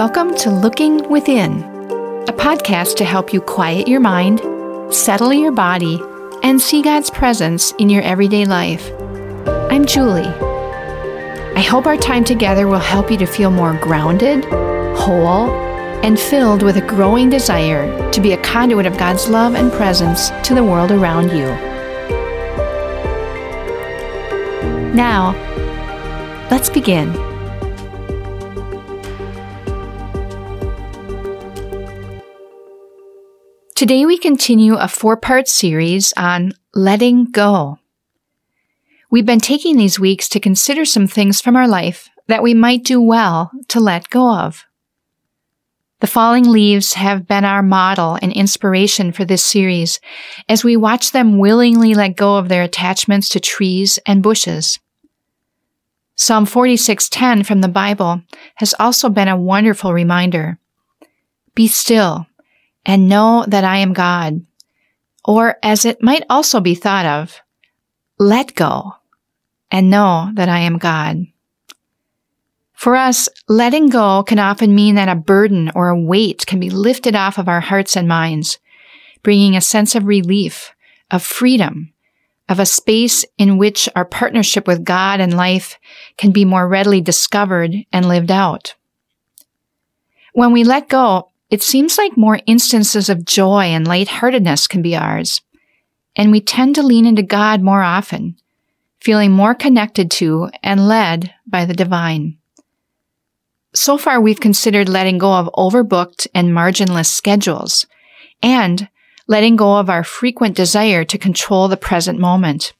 Welcome to Looking Within, a podcast to help you quiet your mind, settle your body, and see God's presence in your everyday life. I'm Julie. I hope our time together will help you to feel more grounded, whole, and filled with a growing desire to be a conduit of God's love and presence to the world around you. Now, let's begin. Today we continue a four part series on letting go. We've been taking these weeks to consider some things from our life that we might do well to let go of. The falling leaves have been our model and inspiration for this series as we watch them willingly let go of their attachments to trees and bushes. Psalm 46:10 from the Bible has also been a wonderful reminder. Be still and know that I am God. Or as it might also be thought of, let go and know that I am God. For us, letting go can often mean that a burden or a weight can be lifted off of our hearts and minds, bringing a sense of relief, of freedom, of a space in which our partnership with God and life can be more readily discovered and lived out. When we let go, it seems like more instances of joy and lightheartedness can be ours, and we tend to lean into God more often, feeling more connected to and led by the divine. So far, we've considered letting go of overbooked and marginless schedules and letting go of our frequent desire to control the present moment.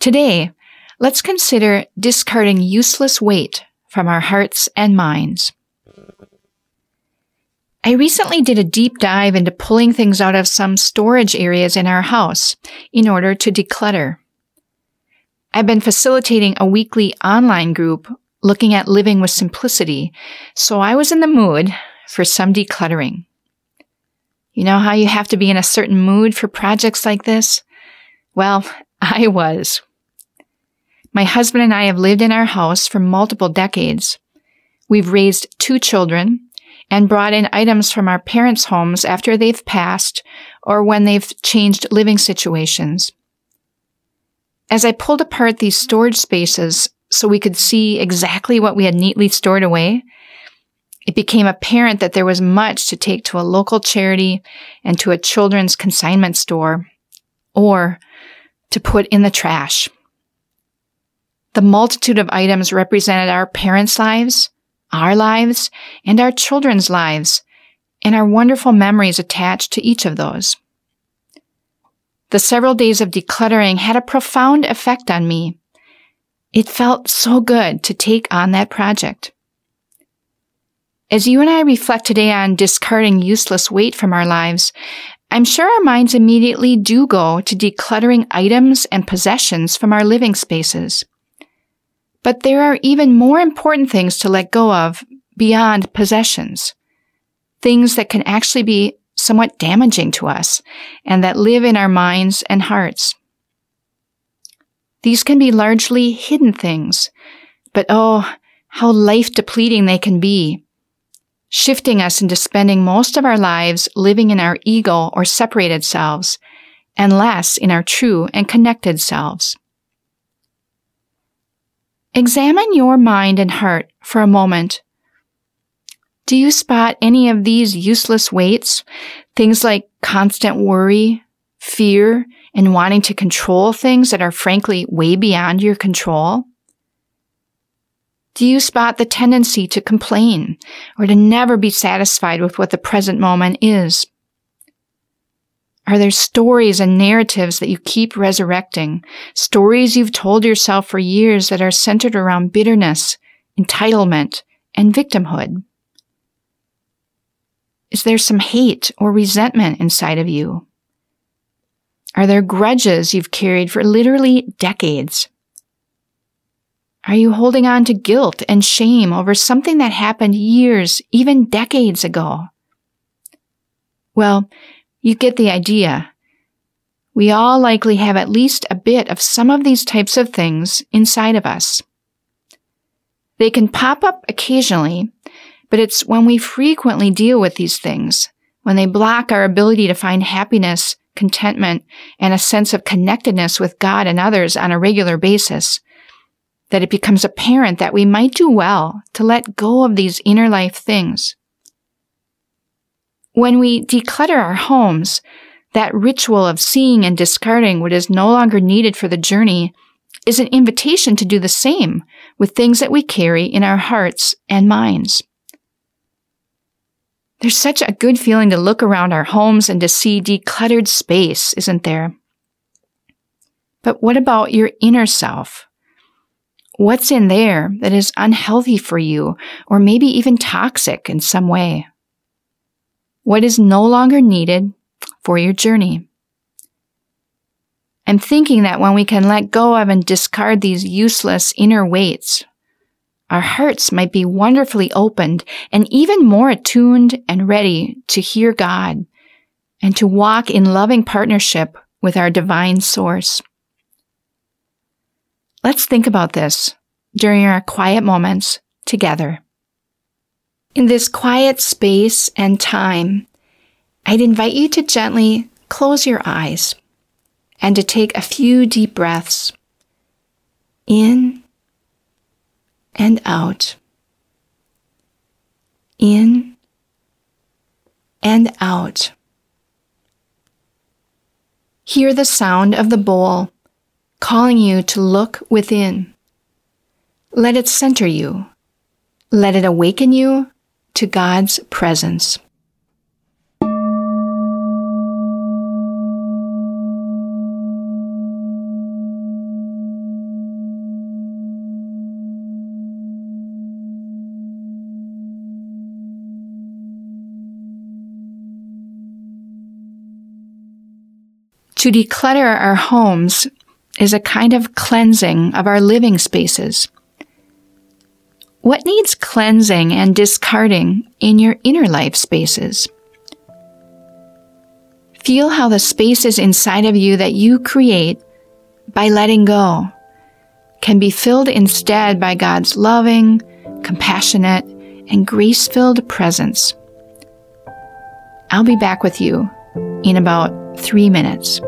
Today, let's consider discarding useless weight from our hearts and minds. I recently did a deep dive into pulling things out of some storage areas in our house in order to declutter. I've been facilitating a weekly online group looking at living with simplicity, so I was in the mood for some decluttering. You know how you have to be in a certain mood for projects like this? Well, I was. My husband and I have lived in our house for multiple decades. We've raised two children, and brought in items from our parents' homes after they've passed or when they've changed living situations. As I pulled apart these storage spaces so we could see exactly what we had neatly stored away, it became apparent that there was much to take to a local charity and to a children's consignment store, or to put in the trash. The multitude of items represented our parents' lives, our lives, and our children's lives, and our wonderful memories attached to each of those. The several days of decluttering had a profound effect on me. It felt so good to take on that project. As you and I reflect today on discarding useless weight from our lives, I'm sure our minds immediately do go to decluttering items and possessions from our living spaces. But there are even more important things to let go of beyond possessions. Things that can actually be somewhat damaging to us and that live in our minds and hearts. These can be largely hidden things, but oh, how life depleting they can be, shifting us into spending most of our lives living in our ego or separated selves and less in our true and connected selves. Examine your mind and heart for a moment. Do you spot any of these useless weights? Things like constant worry, fear, and wanting to control things that are frankly way beyond your control? Do you spot the tendency to complain or to never be satisfied with what the present moment is? Are there stories and narratives that you keep resurrecting? Stories you've told yourself for years that are centered around bitterness, entitlement, and victimhood? Is there some hate or resentment inside of you? Are there grudges you've carried for literally decades? Are you holding on to guilt and shame over something that happened years, even decades ago? Well, you get the idea. We all likely have at least a bit of some of these types of things inside of us. They can pop up occasionally, but it's when we frequently deal with these things, when they block our ability to find happiness, contentment, and a sense of connectedness with God and others on a regular basis, that it becomes apparent that we might do well to let go of these inner life things. When we declutter our homes, that ritual of seeing and discarding what is no longer needed for the journey is an invitation to do the same with things that we carry in our hearts and minds. There's such a good feeling to look around our homes and to see decluttered space, isn't there? But what about your inner self? What's in there that is unhealthy for you or maybe even toxic in some way? What is no longer needed for your journey? I'm thinking that when we can let go of and discard these useless inner weights, our hearts might be wonderfully opened and even more attuned and ready to hear God and to walk in loving partnership with our divine source. Let's think about this during our quiet moments together. In this quiet space and time, I'd invite you to gently close your eyes and to take a few deep breaths in and out. In and out. Hear the sound of the bowl calling you to look within. Let it center you. Let it awaken you to God's presence. To declutter our homes is a kind of cleansing of our living spaces. What needs cleansing and discarding in your inner life spaces? Feel how the spaces inside of you that you create by letting go can be filled instead by God's loving, compassionate, and grace filled presence. I'll be back with you in about three minutes.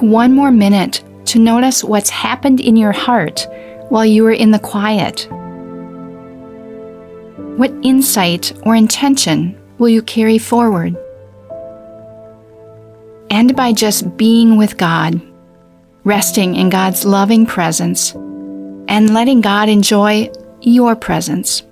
Take one more minute to notice what's happened in your heart while you were in the quiet. What insight or intention will you carry forward? And by just being with God, resting in God's loving presence, and letting God enjoy your presence.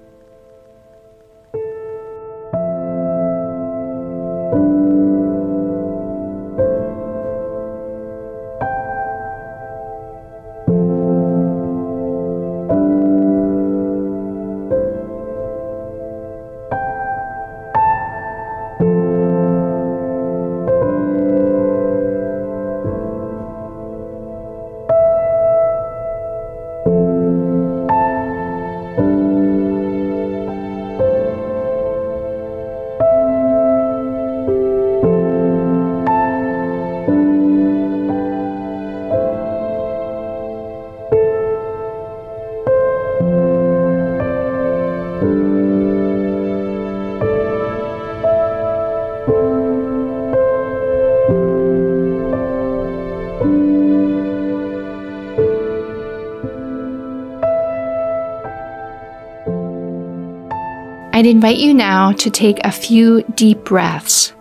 Invite you now to take a few deep breaths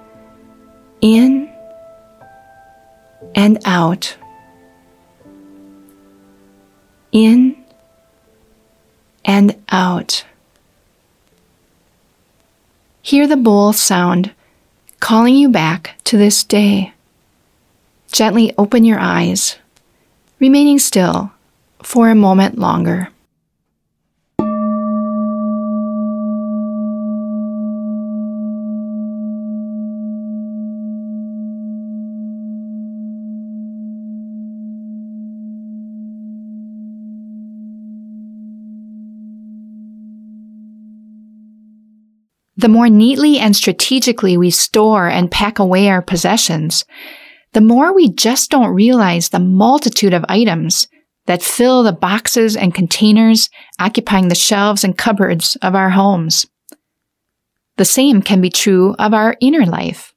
in and out. In and out. Hear the bowl sound calling you back to this day. Gently open your eyes, remaining still for a moment longer. The more neatly and strategically we store and pack away our possessions, the more we just don't realize the multitude of items that fill the boxes and containers occupying the shelves and cupboards of our homes. The same can be true of our inner life.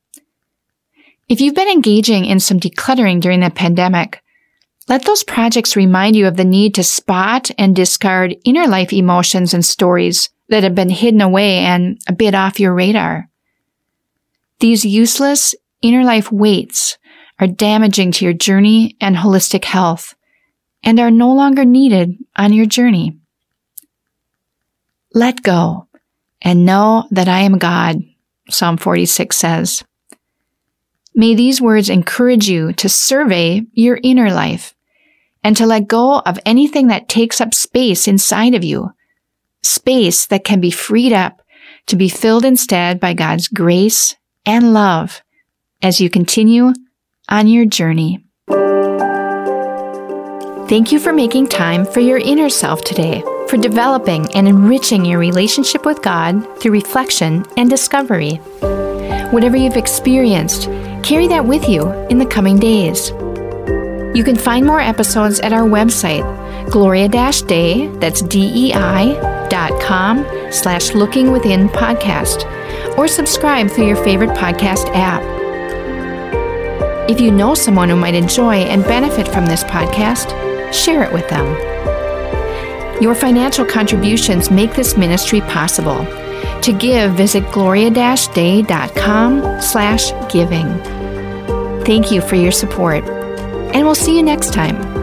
If you've been engaging in some decluttering during the pandemic, let those projects remind you of the need to spot and discard inner life emotions and stories that have been hidden away and a bit off your radar. These useless inner life weights are damaging to your journey and holistic health and are no longer needed on your journey. Let go and know that I am God, Psalm 46 says. May these words encourage you to survey your inner life and to let go of anything that takes up space inside of you space that can be freed up to be filled instead by God's grace and love as you continue on your journey. Thank you for making time for your inner self today, for developing and enriching your relationship with God through reflection and discovery. Whatever you've experienced, carry that with you in the coming days. You can find more episodes at our website, gloria-dei, that's D-E-I com slash looking within podcast or subscribe through your favorite podcast app. If you know someone who might enjoy and benefit from this podcast, share it with them. Your financial contributions make this ministry possible. To give, visit gloria-dei.com slash giving. Thank you for your support, and we'll see you next time.